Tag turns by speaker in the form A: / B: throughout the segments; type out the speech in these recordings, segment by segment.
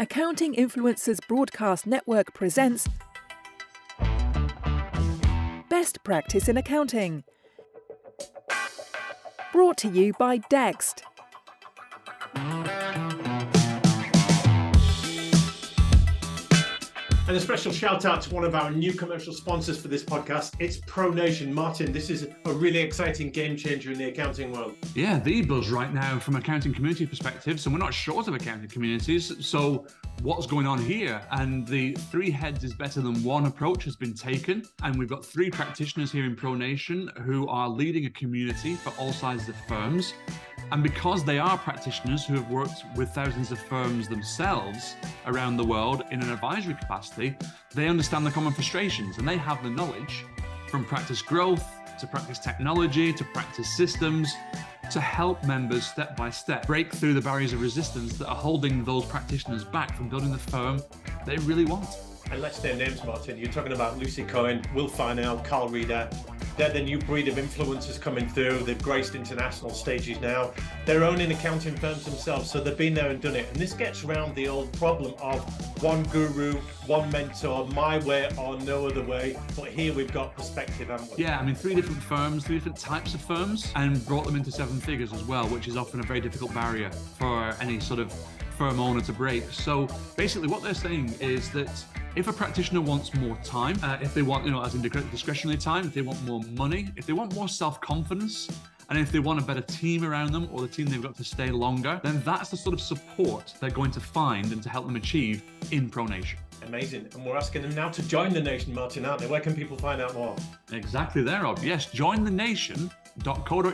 A: Accounting Influencers Broadcast Network presents Best Practice in Accounting. Brought to you by Dext.
B: And a special shout out to one of our new commercial sponsors for this podcast. It's ProNation. Martin, this is a really exciting game changer in the accounting world.
C: Yeah, the buzz right now from accounting community perspective. So we're not short of accounting communities. So what's going on here? And the three heads is better than one approach has been taken. And we've got three practitioners here in ProNation who are leading a community for all sizes of firms. And because they are practitioners who have worked with thousands of firms themselves around the world in an advisory capacity, they understand the common frustrations and they have the knowledge from practice growth to practice technology to practice systems to help members step by step break through the barriers of resistance that are holding those practitioners back from building the firm they really want.
B: And let's name names, Martin. You're talking about Lucy Cohen, Will Farnell, Carl Reader. They're the new breed of influencers coming through. They've graced international stages now. They're owning accounting firms themselves, so they've been there and done it. And this gets around the old problem of one guru, one mentor, my way or no other way. But here we've got perspective, haven't we?
C: Yeah, I mean, three different firms, three different types of firms, and brought them into seven figures as well, which is often a very difficult barrier for any sort of firm owner to break. So basically, what they're saying is that if a practitioner wants more time, uh, if they want, you know, as in discretionary time, if they want more money, if they want more self confidence, and if they want a better team around them or the team they've got to stay longer, then that's the sort of support they're going to find and to help them achieve in ProNation.
B: Amazing. And we're asking them now to join the nation, Martin, aren't they? Where can people find out more?
C: Exactly there, Rob. Yes, join the nation.co.uk.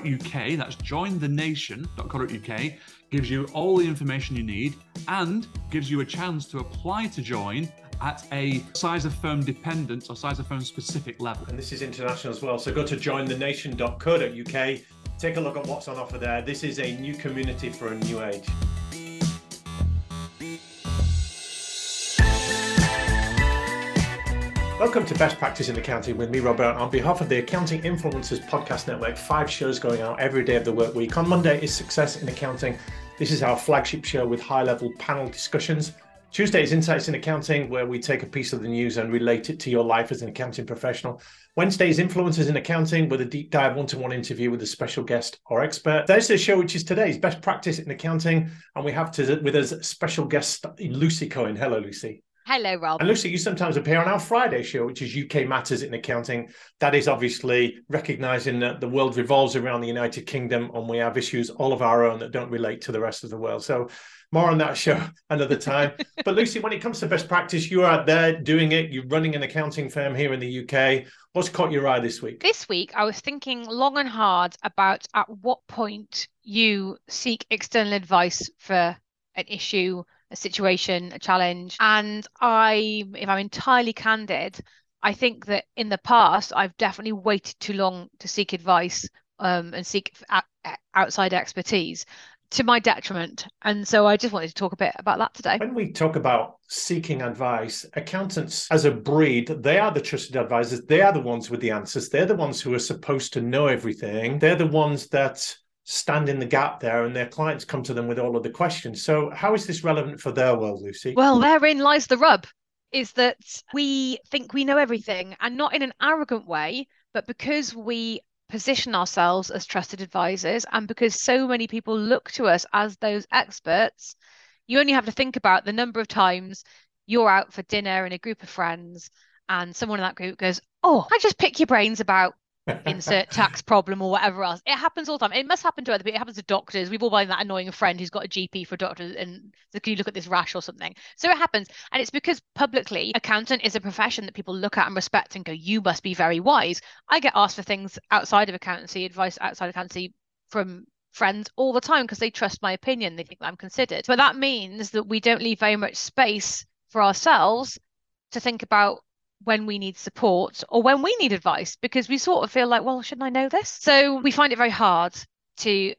C: That's jointhenation.co.uk. Gives you all the information you need and gives you a chance to apply to join at a size of firm dependent or size of firm specific level.
B: And this is international as well. So go to jointhenation.co.uk, take a look at what's on offer there. This is a new community for a new age. Welcome to Best Practice in Accounting with me, Robert. On behalf of the Accounting Influencers Podcast Network, five shows going out every day of the work week. On Monday is Success in Accounting. This is our flagship show with high level panel discussions. Tuesday is Insights in Accounting, where we take a piece of the news and relate it to your life as an accounting professional. Wednesday is Influencers in Accounting, with a deep dive one to one interview with a special guest or expert. There's the show, which is today's Best Practice in Accounting, and we have to, with us a special guest Lucy Cohen. Hello, Lucy.
D: Hello, Rob.
B: And Lucy, you sometimes appear on our Friday show, which is UK Matters in Accounting. That is obviously recognizing that the world revolves around the United Kingdom and we have issues all of our own that don't relate to the rest of the world. So more on that show another time. but Lucy, when it comes to best practice, you are out there doing it. You're running an accounting firm here in the UK. What's caught your eye this week?
D: This week, I was thinking long and hard about at what point you seek external advice for an issue, a situation, a challenge. And I, if I'm entirely candid, I think that in the past, I've definitely waited too long to seek advice um, and seek outside expertise to my detriment. And so I just wanted to talk a bit about that today.
B: When we talk about seeking advice, accountants as a breed, they are the trusted advisors. They are the ones with the answers. They're the ones who are supposed to know everything. They're the ones that stand in the gap there and their clients come to them with all of the questions. So how is this relevant for their world, Lucy?
D: Well, therein lies the rub is that we think we know everything and not in an arrogant way, but because we position ourselves as trusted advisors and because so many people look to us as those experts you only have to think about the number of times you're out for dinner in a group of friends and someone in that group goes oh i just pick your brains about insert tax problem or whatever else. It happens all the time. It must happen to other people. It happens to doctors. We've all been that annoying friend who's got a GP for doctors and so can you look at this rash or something? So it happens. And it's because publicly, accountant is a profession that people look at and respect and go, you must be very wise. I get asked for things outside of accountancy, advice outside of accountancy from friends all the time because they trust my opinion. They think that I'm considered. But that means that we don't leave very much space for ourselves to think about when we need support or when we need advice because we sort of feel like, well, shouldn't I know this? So we find it very hard to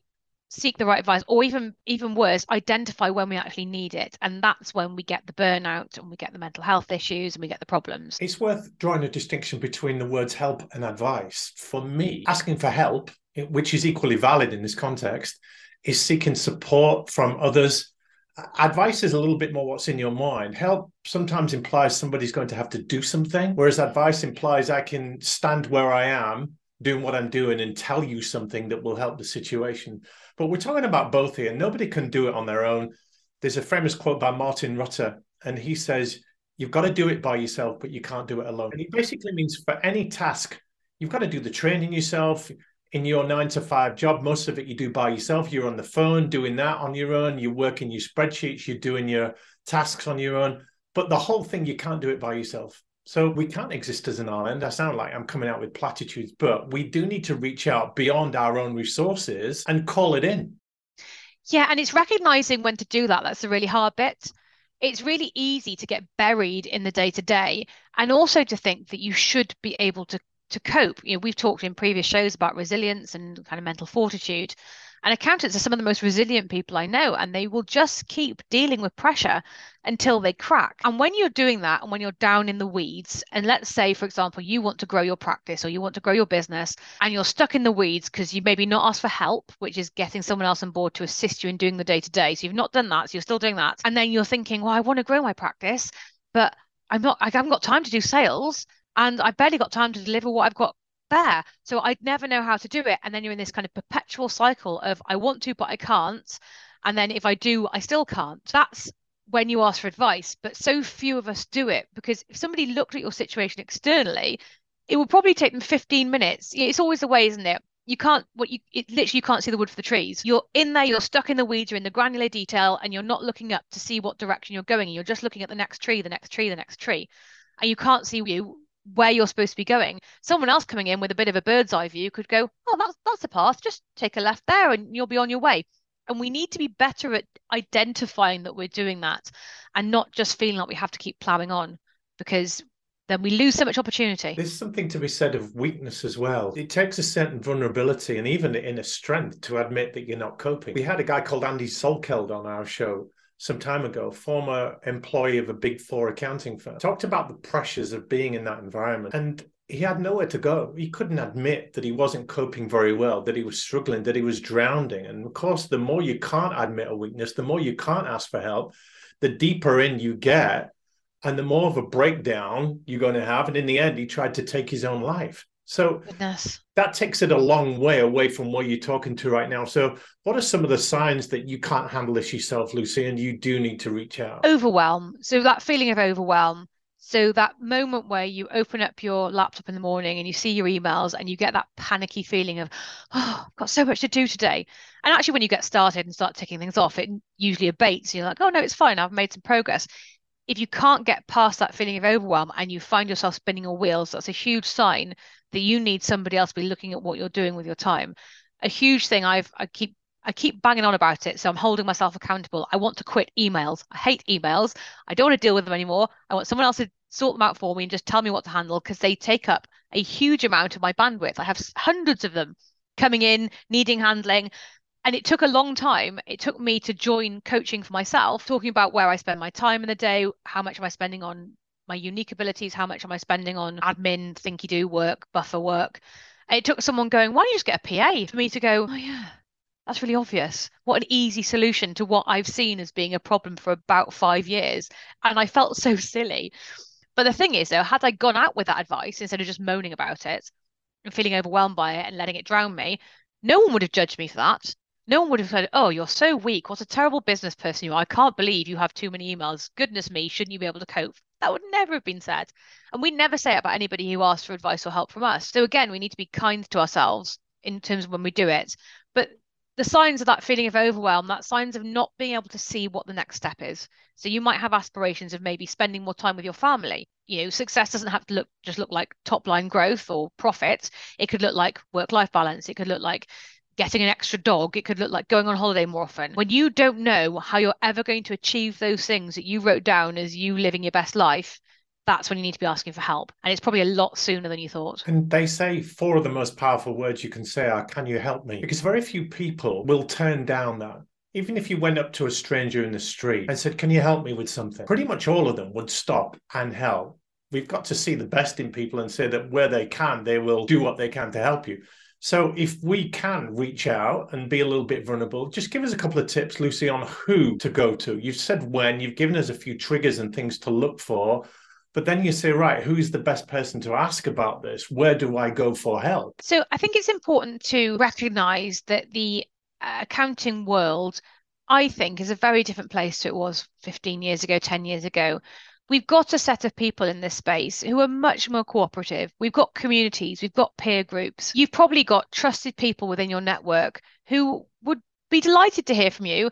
D: seek the right advice or even even worse identify when we actually need it. And that's when we get the burnout and we get the mental health issues and we get the problems.
B: It's worth drawing a distinction between the words help and advice. For me asking for help which is equally valid in this context is seeking support from others advice is a little bit more what's in your mind help sometimes implies somebody's going to have to do something whereas advice implies i can stand where i am doing what i'm doing and tell you something that will help the situation but we're talking about both here. Nobody can do it on their own. There's a famous quote by Martin Rutter, and he says, You've got to do it by yourself, but you can't do it alone. And he basically means for any task, you've got to do the training yourself. In your nine to five job, most of it you do by yourself. You're on the phone doing that on your own. You're working your spreadsheets, you're doing your tasks on your own. But the whole thing, you can't do it by yourself. So we can't exist as an island. I sound like I'm coming out with platitudes, but we do need to reach out beyond our own resources and call it in.
D: Yeah, and it's recognizing when to do that. That's the really hard bit. It's really easy to get buried in the day to day and also to think that you should be able to to cope. You know, we've talked in previous shows about resilience and kind of mental fortitude. And accountants are some of the most resilient people I know, and they will just keep dealing with pressure until they crack. And when you're doing that, and when you're down in the weeds, and let's say, for example, you want to grow your practice or you want to grow your business, and you're stuck in the weeds because you maybe not asked for help, which is getting someone else on board to assist you in doing the day to day. So you've not done that, so you're still doing that. And then you're thinking, well, I want to grow my practice, but I'm not, I haven't got time to do sales and I barely got time to deliver what I've got there. So I'd never know how to do it. And then you're in this kind of perpetual cycle of I want to, but I can't. And then if I do, I still can't. That's when you ask for advice. But so few of us do it because if somebody looked at your situation externally, it would probably take them 15 minutes. It's always the way, isn't it? You can't what you it literally you can't see the wood for the trees. You're in there, you're stuck in the weeds, you're in the granular detail, and you're not looking up to see what direction you're going. You're just looking at the next tree, the next tree, the next tree. And you can't see you where you're supposed to be going. Someone else coming in with a bit of a bird's eye view could go, "Oh, that's that's a path. Just take a left there, and you'll be on your way." And we need to be better at identifying that we're doing that, and not just feeling like we have to keep plowing on, because then we lose so much opportunity.
B: There's something to be said of weakness as well. It takes a certain vulnerability and even inner strength to admit that you're not coping. We had a guy called Andy Salkeld on our show some time ago, former employee of a big four accounting firm, talked about the pressures of being in that environment. And he had nowhere to go. He couldn't admit that he wasn't coping very well, that he was struggling, that he was drowning. And of course, the more you can't admit a weakness, the more you can't ask for help, the deeper in you get, and the more of a breakdown you're going to have. And in the end, he tried to take his own life. So
D: Goodness.
B: that takes it a long way away from what you're talking to right now. So, what are some of the signs that you can't handle this yourself, Lucy, and you do need to reach out?
D: Overwhelm. So, that feeling of overwhelm. So, that moment where you open up your laptop in the morning and you see your emails and you get that panicky feeling of, oh, I've got so much to do today. And actually, when you get started and start ticking things off, it usually abates. You're like, oh, no, it's fine. I've made some progress if you can't get past that feeling of overwhelm and you find yourself spinning your wheels, that's a huge sign that you need somebody else to be looking at what you're doing with your time. A huge thing I've I keep I keep banging on about it, so I'm holding myself accountable. I want to quit emails. I hate emails. I don't want to deal with them anymore. I want someone else to sort them out for me and just tell me what to handle because they take up a huge amount of my bandwidth. I have hundreds of them coming in, needing handling. And it took a long time. It took me to join coaching for myself, talking about where I spend my time in the day, how much am I spending on my unique abilities, how much am I spending on admin, thinky do work, buffer work. And it took someone going, why don't you just get a PA for me to go, oh yeah, that's really obvious. What an easy solution to what I've seen as being a problem for about five years. And I felt so silly. But the thing is, though, had I gone out with that advice instead of just moaning about it and feeling overwhelmed by it and letting it drown me, no one would have judged me for that no one would have said, Oh, you're so weak. What a terrible business person you are. I can't believe you have too many emails. Goodness me, shouldn't you be able to cope? That would never have been said. And we never say it about anybody who asks for advice or help from us. So again, we need to be kind to ourselves in terms of when we do it. But the signs of that feeling of overwhelm, that signs of not being able to see what the next step is. So you might have aspirations of maybe spending more time with your family. You know, success doesn't have to look just look like top line growth or profit. It could look like work life balance. It could look like getting an extra dog. It could look like going on holiday more often. When you don't know how you're ever going to achieve those things that you wrote down as you living your best life, that's when you need to be asking for help. And it's probably a lot sooner than you thought.
B: And they say four of the most powerful words you can say are, Can you help me? Because very few people will turn down that. Even if you went up to a stranger in the street and said, Can you help me with something? Pretty much all of them would stop and help. We've got to see the best in people and say that where they can, they will do what they can to help you. So if we can reach out and be a little bit vulnerable, just give us a couple of tips, Lucy, on who to go to. You've said when, you've given us a few triggers and things to look for. But then you say, right, who's the best person to ask about this? Where do I go for help?
D: So I think it's important to recognize that the uh, accounting world, I think, is a very different place to it was 15 years ago, 10 years ago. We've got a set of people in this space who are much more cooperative. We've got communities, we've got peer groups. You've probably got trusted people within your network who would be delighted to hear from you.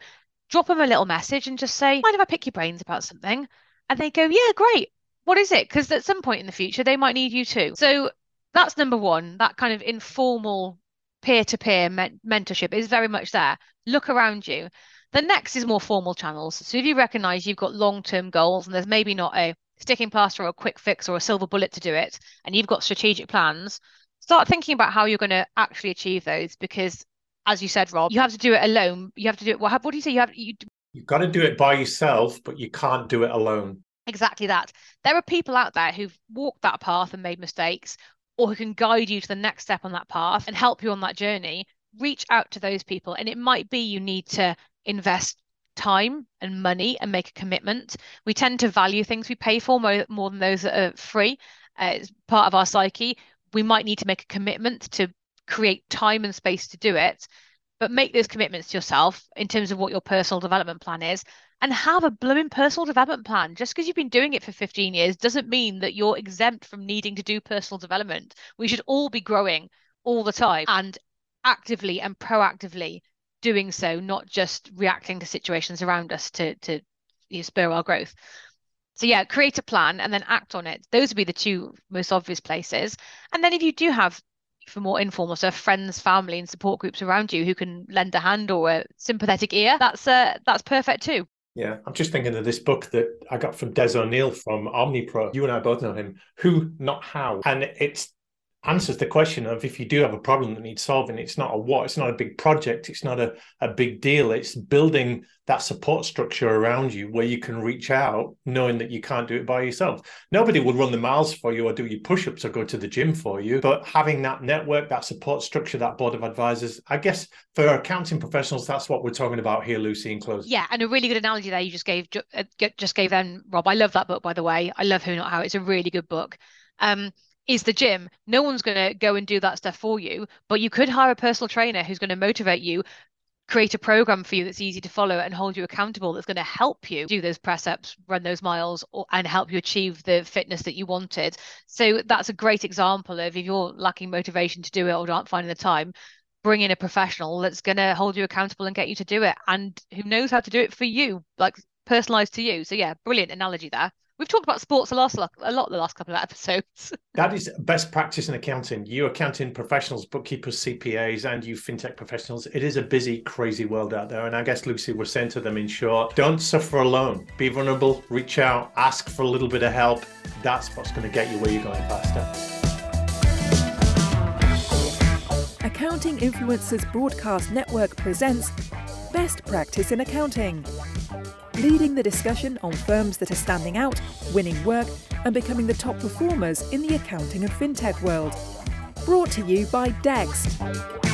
D: Drop them a little message and just say, Mind if I pick your brains about something? And they go, Yeah, great what is it? Because at some point in the future, they might need you too. So that's number one. That kind of informal peer-to-peer mentorship is very much there. Look around you. The next is more formal channels. So if you recognize you've got long-term goals and there's maybe not a sticking plaster or a quick fix or a silver bullet to do it, and you've got strategic plans, start thinking about how you're going to actually achieve those. Because, as you said, Rob, you have to do it alone. You have to do it. What, what do you say? You have you.
B: You've got to do it by yourself, but you can't do it alone.
D: Exactly that. There are people out there who've walked that path and made mistakes, or who can guide you to the next step on that path and help you on that journey. Reach out to those people. And it might be you need to invest time and money and make a commitment. We tend to value things we pay for more, more than those that are free. Uh, it's part of our psyche. We might need to make a commitment to create time and space to do it, but make those commitments to yourself in terms of what your personal development plan is and have a blooming personal development plan. Just because you've been doing it for 15 years doesn't mean that you're exempt from needing to do personal development. We should all be growing all the time and actively and proactively doing so, not just reacting to situations around us to to you know, spur our growth. So yeah, create a plan and then act on it. Those would be the two most obvious places. And then if you do have for more informal stuff, friends, family, and support groups around you who can lend a hand or a sympathetic ear, that's uh, that's perfect too.
B: Yeah, I'm just thinking of this book that I got from Des O'Neill from Omnipro. You and I both know him. Who, not how. And it's answers the question of if you do have a problem that needs solving, it's not a what, it's not a big project, it's not a, a big deal. It's building that support structure around you where you can reach out knowing that you can't do it by yourself. Nobody will run the miles for you or do your push-ups or go to the gym for you. But having that network, that support structure, that board of advisors, I guess for accounting professionals, that's what we're talking about here, Lucy, in close.
D: Yeah, and a really good analogy there you just gave uh, just gave then, Rob. I love that book, by the way. I love Who Not How. It's a really good book. Um, is the gym. No one's going to go and do that stuff for you, but you could hire a personal trainer who's going to motivate you, create a program for you that's easy to follow and hold you accountable that's going to help you do those press ups, run those miles, or, and help you achieve the fitness that you wanted. So that's a great example of if you're lacking motivation to do it or aren't finding the time, bring in a professional that's going to hold you accountable and get you to do it and who knows how to do it for you, like personalized to you. So yeah, brilliant analogy there. We've talked about sports a lot, a lot the last couple of episodes.
B: that is best practice in accounting. You accounting professionals, bookkeepers, CPAs, and you fintech professionals. It is a busy, crazy world out there. And I guess, Lucy, we're saying to them in short don't suffer alone. Be vulnerable, reach out, ask for a little bit of help. That's what's going to get you where you're going faster.
A: Accounting Influencers Broadcast Network presents Best Practice in Accounting leading the discussion on firms that are standing out, winning work, and becoming the top performers in the accounting and fintech world. Brought to you by Dext.